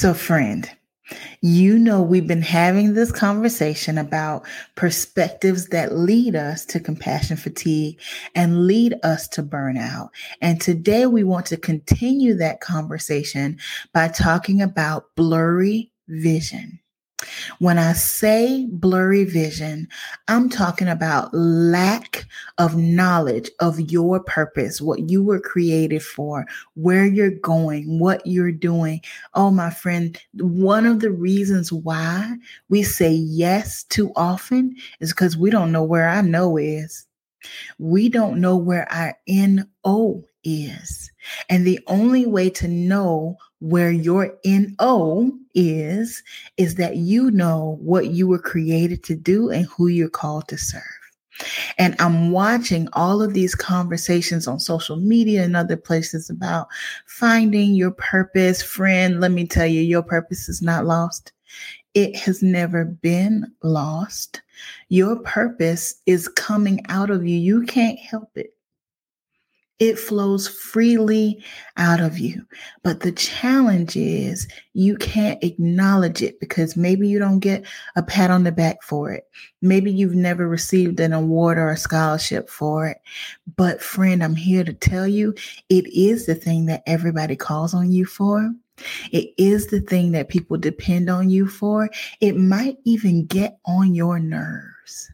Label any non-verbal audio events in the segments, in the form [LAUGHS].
So, friend, you know, we've been having this conversation about perspectives that lead us to compassion fatigue and lead us to burnout. And today we want to continue that conversation by talking about blurry vision. When I say blurry vision, I'm talking about lack of knowledge of your purpose, what you were created for, where you're going, what you're doing. Oh, my friend, one of the reasons why we say yes too often is because we don't know where our no is. We don't know where our NO is. And the only way to know where your NO is, is that you know what you were created to do and who you're called to serve. And I'm watching all of these conversations on social media and other places about finding your purpose. Friend, let me tell you, your purpose is not lost. It has never been lost. Your purpose is coming out of you. You can't help it. It flows freely out of you. But the challenge is you can't acknowledge it because maybe you don't get a pat on the back for it. Maybe you've never received an award or a scholarship for it. But friend, I'm here to tell you it is the thing that everybody calls on you for. It is the thing that people depend on you for. It might even get on your nerves.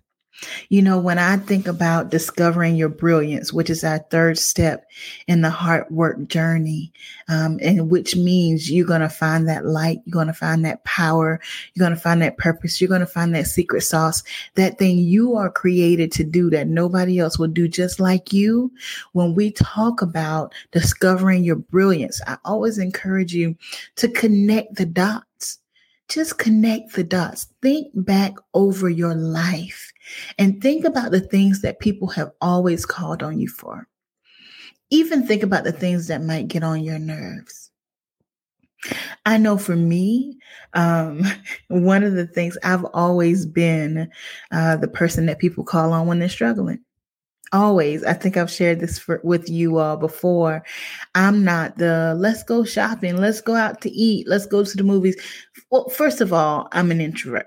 You know, when I think about discovering your brilliance, which is our third step in the heart work journey, um, and which means you're going to find that light, you're going to find that power, you're going to find that purpose, you're going to find that secret sauce, that thing you are created to do that nobody else will do just like you. When we talk about discovering your brilliance, I always encourage you to connect the dots just connect the dots. Think back over your life and think about the things that people have always called on you for. Even think about the things that might get on your nerves. I know for me, um, [LAUGHS] one of the things I've always been uh, the person that people call on when they're struggling. Always. I think I've shared this for, with you all before. I'm not the let's go shopping, let's go out to eat, let's go to the movies. Well, first of all, I'm an introvert.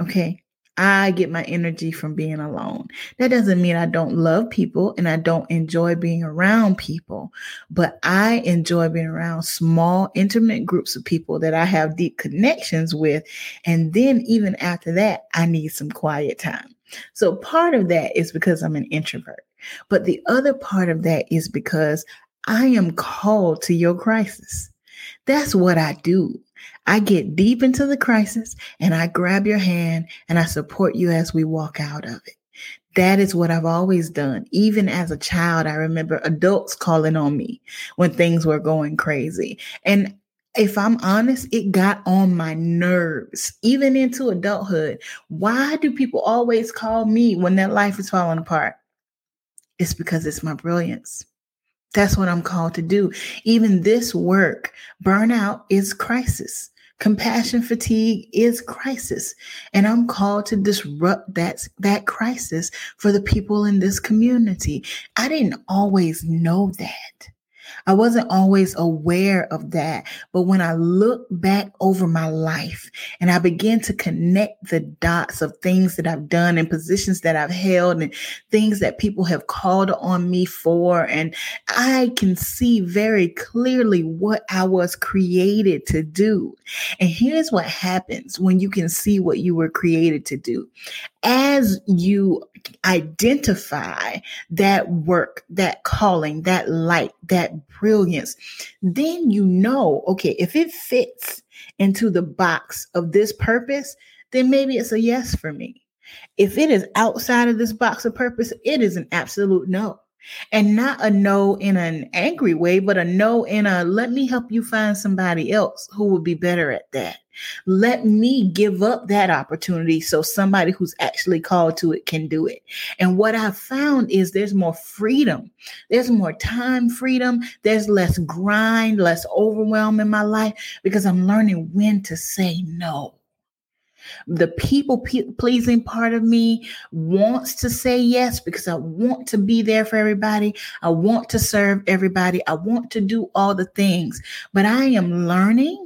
Okay. I get my energy from being alone. That doesn't mean I don't love people and I don't enjoy being around people, but I enjoy being around small, intimate groups of people that I have deep connections with. And then even after that, I need some quiet time. So part of that is because I'm an introvert. But the other part of that is because I am called to your crisis. That's what I do. I get deep into the crisis and I grab your hand and I support you as we walk out of it. That is what I've always done. Even as a child, I remember adults calling on me when things were going crazy. And if I'm honest, it got on my nerves, even into adulthood. Why do people always call me when their life is falling apart? It's because it's my brilliance. That's what I'm called to do. Even this work, burnout is crisis. Compassion fatigue is crisis. And I'm called to disrupt that, that crisis for the people in this community. I didn't always know that. I wasn't always aware of that. But when I look back over my life and I begin to connect the dots of things that I've done and positions that I've held and things that people have called on me for, and I can see very clearly what I was created to do. And here's what happens when you can see what you were created to do as you identify that work, that calling, that light, that brilliance, then you know, okay, if it fits into the box of this purpose, then maybe it's a yes for me. If it is outside of this box of purpose, it is an absolute no. And not a no in an angry way, but a no in a let me help you find somebody else who will be better at that. Let me give up that opportunity so somebody who's actually called to it can do it. And what I've found is there's more freedom. There's more time freedom. There's less grind, less overwhelm in my life because I'm learning when to say no. The people pleasing part of me wants to say yes because I want to be there for everybody. I want to serve everybody. I want to do all the things. But I am learning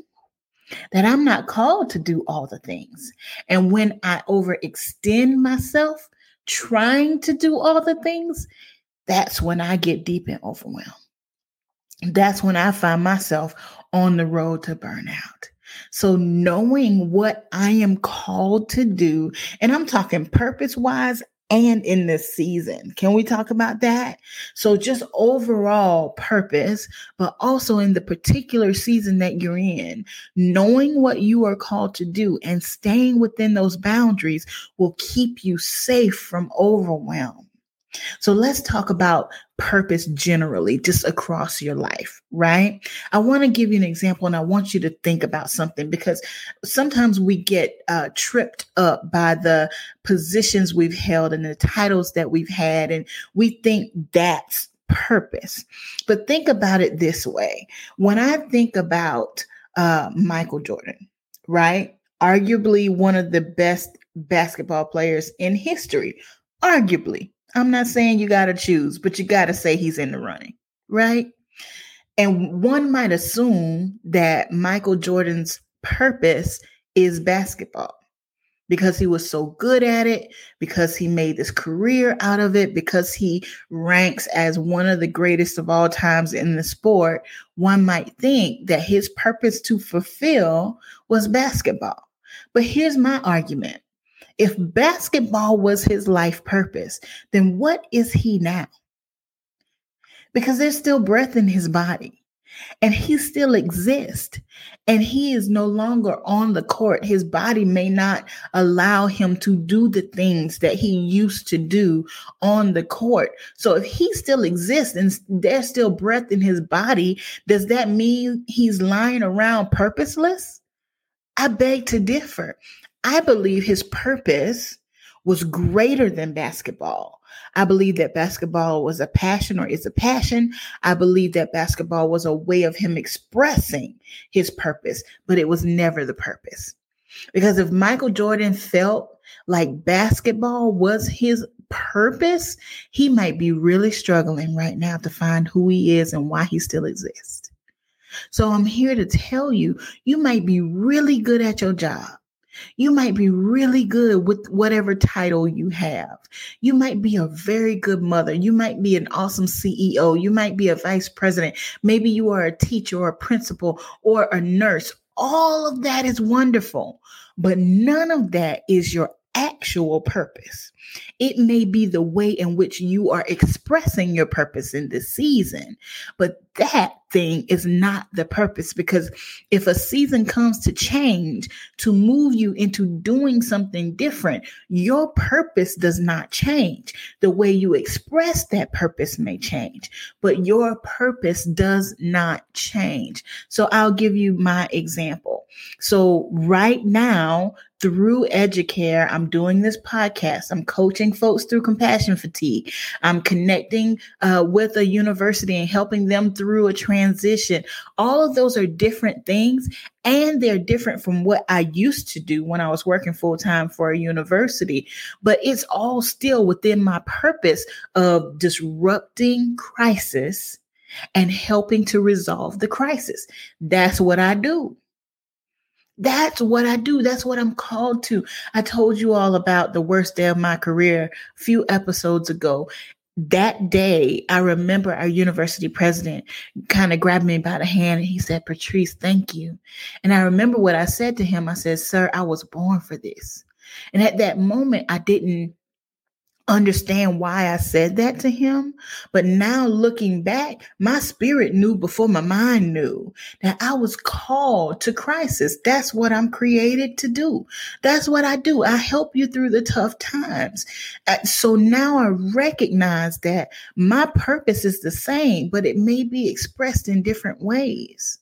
that I'm not called to do all the things. And when I overextend myself trying to do all the things, that's when I get deep and overwhelmed. That's when I find myself on the road to burnout. So, knowing what I am called to do, and I'm talking purpose wise and in this season. Can we talk about that? So, just overall purpose, but also in the particular season that you're in, knowing what you are called to do and staying within those boundaries will keep you safe from overwhelm. So let's talk about purpose generally, just across your life, right? I want to give you an example and I want you to think about something because sometimes we get uh, tripped up by the positions we've held and the titles that we've had, and we think that's purpose. But think about it this way when I think about uh, Michael Jordan, right? Arguably one of the best basketball players in history, arguably I'm not saying you got to choose, but you got to say he's in the running, right? And one might assume that Michael Jordan's purpose is basketball because he was so good at it, because he made this career out of it, because he ranks as one of the greatest of all times in the sport. One might think that his purpose to fulfill was basketball. But here's my argument if basketball was his life purpose, then what is he now? Because there's still breath in his body and he still exists and he is no longer on the court. His body may not allow him to do the things that he used to do on the court. So if he still exists and there's still breath in his body, does that mean he's lying around purposeless? I beg to differ. I believe his purpose was greater than basketball. I believe that basketball was a passion or is a passion. I believe that basketball was a way of him expressing his purpose, but it was never the purpose. Because if Michael Jordan felt like basketball was his purpose, he might be really struggling right now to find who he is and why he still exists. So I'm here to tell you, you might be really good at your job. You might be really good with whatever title you have. You might be a very good mother. You might be an awesome CEO. You might be a vice president. Maybe you are a teacher or a principal or a nurse. All of that is wonderful, but none of that is your actual purpose. It may be the way in which you are expressing your purpose in this season, but that thing is not the purpose because if a season comes to change to move you into doing something different, your purpose does not change. The way you express that purpose may change, but your purpose does not change. So I'll give you my example. So right now, through Educare, I'm doing this podcast. I'm coaching folks through compassion fatigue. I'm connecting uh, with a university and helping them through a transition. All of those are different things, and they're different from what I used to do when I was working full time for a university. But it's all still within my purpose of disrupting crisis and helping to resolve the crisis. That's what I do. That's what I do. That's what I'm called to. I told you all about the worst day of my career a few episodes ago. That day, I remember our university president kind of grabbed me by the hand and he said, Patrice, thank you. And I remember what I said to him. I said, Sir, I was born for this. And at that moment, I didn't understand why I said that to him. But now looking back, my spirit knew before my mind knew that I was called to crisis. That's what I'm created to do. That's what I do. I help you through the tough times. So now I recognize that my purpose is the same, but it may be expressed in different ways.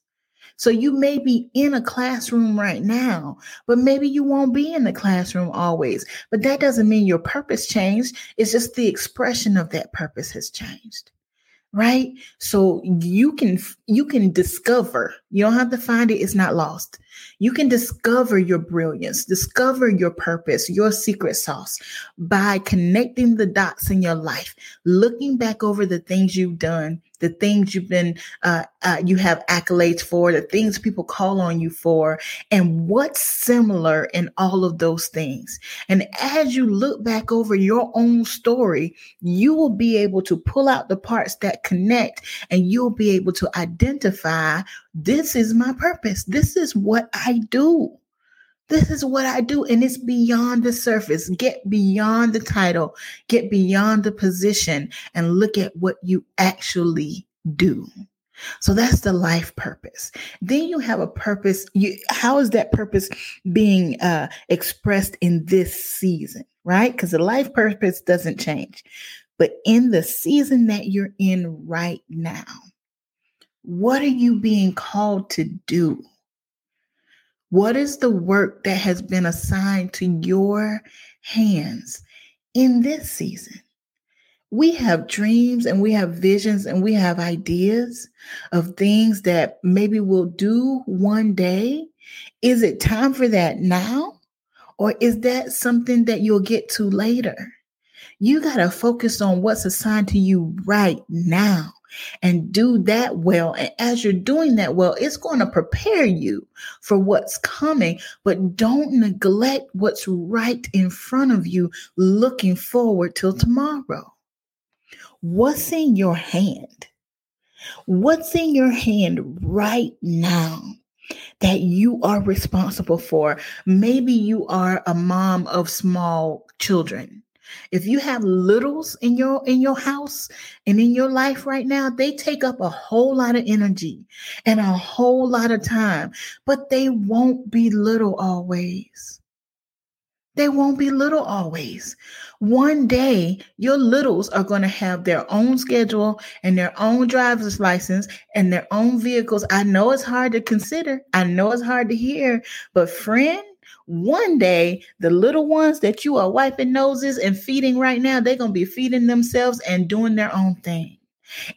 So you may be in a classroom right now, but maybe you won't be in the classroom always. But that doesn't mean your purpose changed. It's just the expression of that purpose has changed. Right? So you can you can discover. You don't have to find it, it's not lost. You can discover your brilliance, discover your purpose, your secret sauce by connecting the dots in your life, looking back over the things you've done, the things you've been, uh, uh, you have accolades for, the things people call on you for, and what's similar in all of those things. And as you look back over your own story, you will be able to pull out the parts that connect and you'll be able to identify this is my purpose. This is what I do. This is what I do. And it's beyond the surface. Get beyond the title, get beyond the position, and look at what you actually do. So that's the life purpose. Then you have a purpose. You, how is that purpose being uh, expressed in this season, right? Because the life purpose doesn't change. But in the season that you're in right now, what are you being called to do? What is the work that has been assigned to your hands in this season? We have dreams and we have visions and we have ideas of things that maybe we'll do one day. Is it time for that now? Or is that something that you'll get to later? You got to focus on what's assigned to you right now and do that well. And as you're doing that well, it's going to prepare you for what's coming, but don't neglect what's right in front of you looking forward till tomorrow. What's in your hand? What's in your hand right now? that you are responsible for. Maybe you are a mom of small children if you have littles in your in your house and in your life right now, they take up a whole lot of energy and a whole lot of time, but they won't be little always. They won't be little always. One day, your littles are going to have their own schedule and their own driver's license and their own vehicles. I know it's hard to consider. I know it's hard to hear, but friend, one day, the little ones that you are wiping noses and feeding right now, they're going to be feeding themselves and doing their own thing.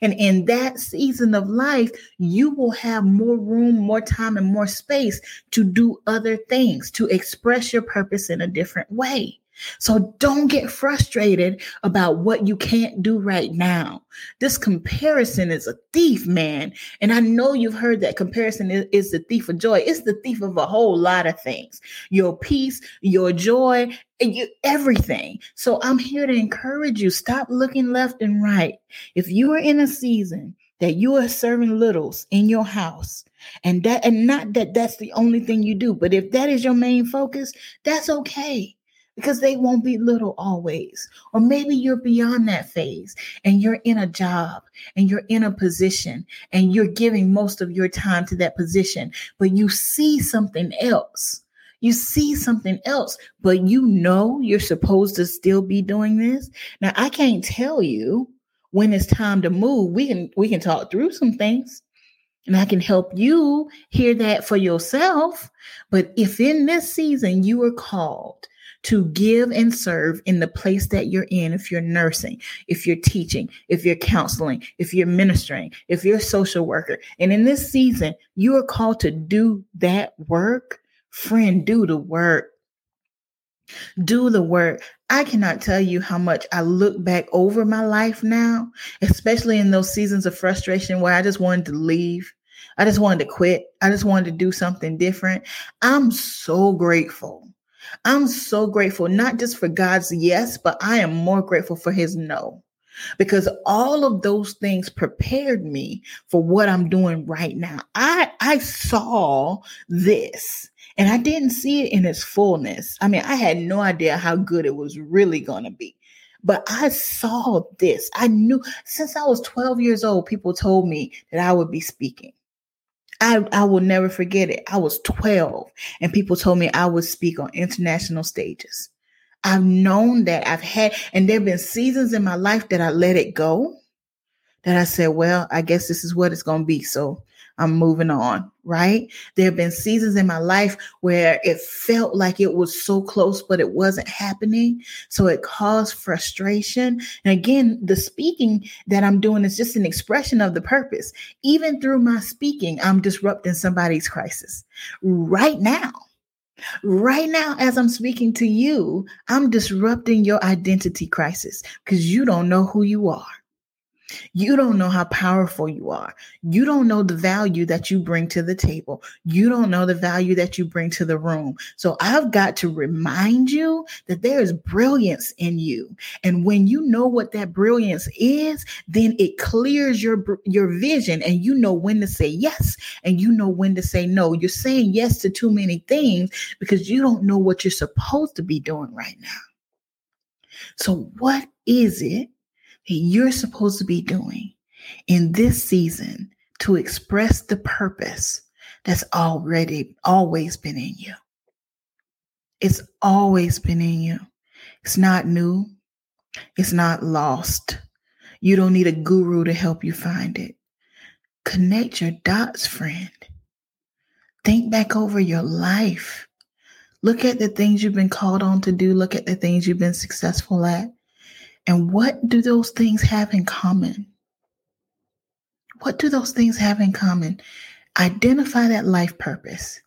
And in that season of life, you will have more room, more time, and more space to do other things, to express your purpose in a different way. So don't get frustrated about what you can't do right now. This comparison is a thief, man. And I know you've heard that comparison is, is, the thief of joy. It's the thief of a whole lot of things your peace, your joy, you, everything. So I'm here to encourage you stop looking left and right. If you are in a season that you are serving littles in your house, and that, and not that that's the only thing you do, but if that is your main focus, that's okay because they won't be little always. Or maybe you're beyond that phase and you're in a job and you're in a position and you're giving most of your time to that position, but you see something else. You see something else, but you know you're supposed to still be doing this. Now, I can't tell you when it's time to move. We can we can talk through some things and I can help you hear that for yourself. But if in this season you are called to give and serve in the place that you're in. If you're nursing, if you're teaching, if you're counseling, if you're ministering, if you're a social worker. And in this season, you are called to do that work. Friend, do the work. Do the work. I cannot tell you how much I look back over my life now, especially in those seasons of frustration where I just wanted to leave. I just wanted to quit. I just wanted to do something different. I'm so grateful I'm so grateful, not just for God's yes, but I am more grateful for his no. Because all of those things prepared me for what I'm doing right now. I I saw this and I didn't see it in its fullness. I mean, I had no idea how good it was really going to be. But I saw this. I knew since I was 12 years old, people told me that I would be speaking. I, I will never forget it. I was 12 and people told me I would speak on international stages. I've known that I've had, and there have been seasons in my life that I let it go, that I said, well, I guess this is what it's going to be. So I'm moving on, right? There have been seasons in my life where it felt like it was so close, but it wasn't happening. So it caused frustration. And again, the speaking that I'm doing is just an expression of the purpose. Even through my speaking, I'm disrupting somebody's crisis right now. Right now, as I'm speaking to you, I'm disrupting your identity crisis because you don't know who you are. You don't know how powerful you are. You don't know the value that you bring to the table. You don't know the value that you bring to the room. So I've got to remind you that there is brilliance in you. And when you know what that brilliance is, then it clears your your vision and you know when to say yes and you know when to say no. You're saying yes to too many things because you don't know what you're supposed to be doing right now. So what is it you're supposed to be doing in this season to express the purpose that's already always been in you. It's always been in you. It's not new. It's not lost. You don't need a guru to help you find it. Connect your dots, friend. Think back over your life. Look at the things you've been called on to do. Look at the things you've been successful at. And what do those things have in common? What do those things have in common? Identify that life purpose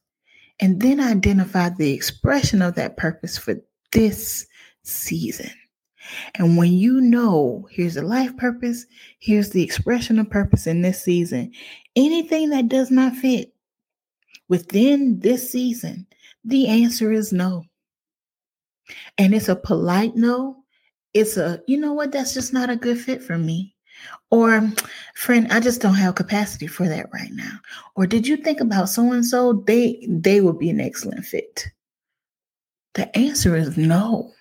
and then identify the expression of that purpose for this season. And when you know, here's the life purpose, here's the expression of purpose in this season, anything that does not fit within this season, the answer is no. And it's a polite no it's a, you know what, that's just not a good fit for me. Or, friend, I just don't have capacity for that right now. Or did you think about so and so? They they would be an excellent fit. The answer is no.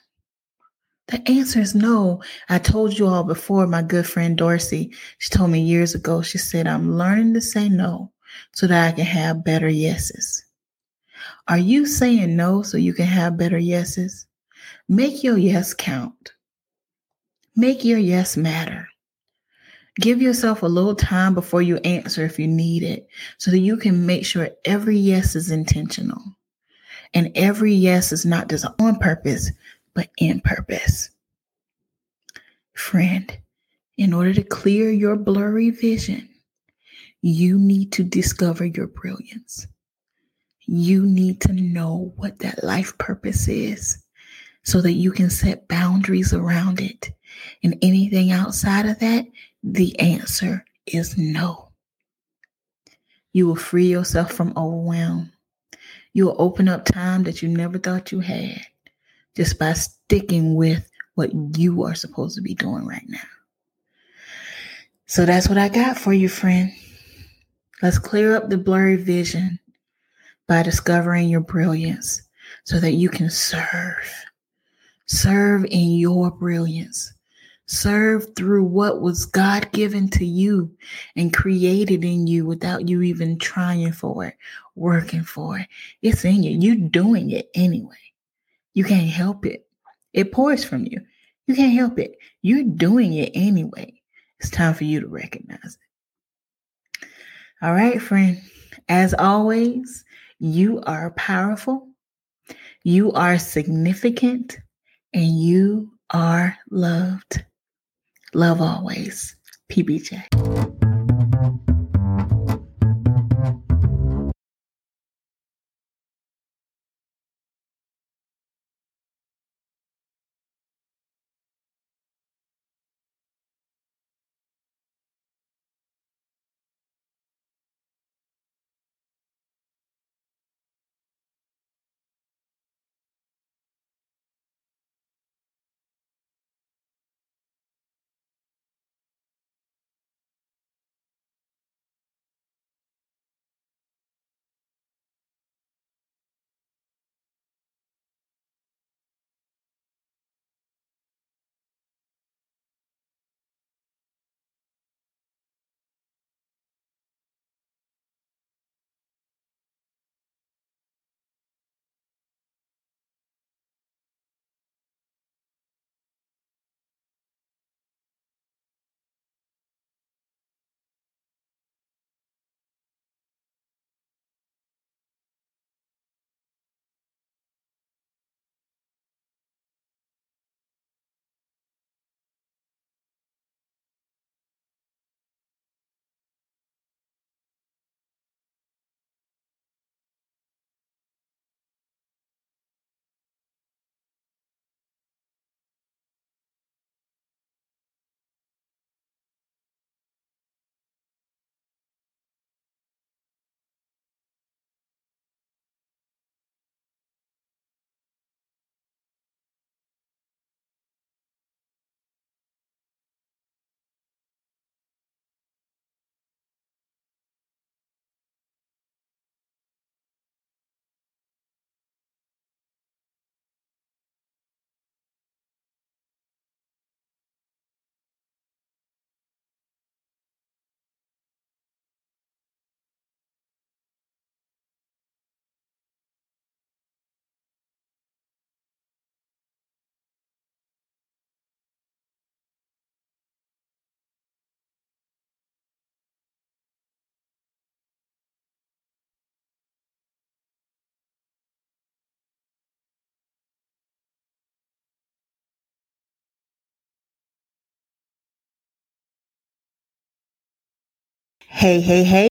The answer is no. I told you all before, my good friend Dorsey, she told me years ago, she said, I'm learning to say no so that I can have better yeses. Are you saying no so you can have better yeses? Make your yes count. Make your yes matter. Give yourself a little time before you answer if you need it so that you can make sure every yes is intentional. And every yes is not just on purpose, but in purpose. Friend, in order to clear your blurry vision, you need to discover your brilliance. You need to know what that life purpose is so that you can set boundaries around it. And anything outside of that, the answer is no. You will free yourself from overwhelm. You will open up time that you never thought you had just by sticking with what you are supposed to be doing right now. So that's what I got for you, friend. Let's clear up the blurry vision by discovering your brilliance so that you can serve Serve in your brilliance. Serve through what was God given to you and created in you without you even trying for it, working for it. It's in you. You're doing it anyway. You can't help it. It pours from you. You can't help it. You're doing it anyway. It's time for you to recognize it. All right, friend. As always, you are powerful. You are significant and you are loved. Love always. PBJ. Hey, hey, hey.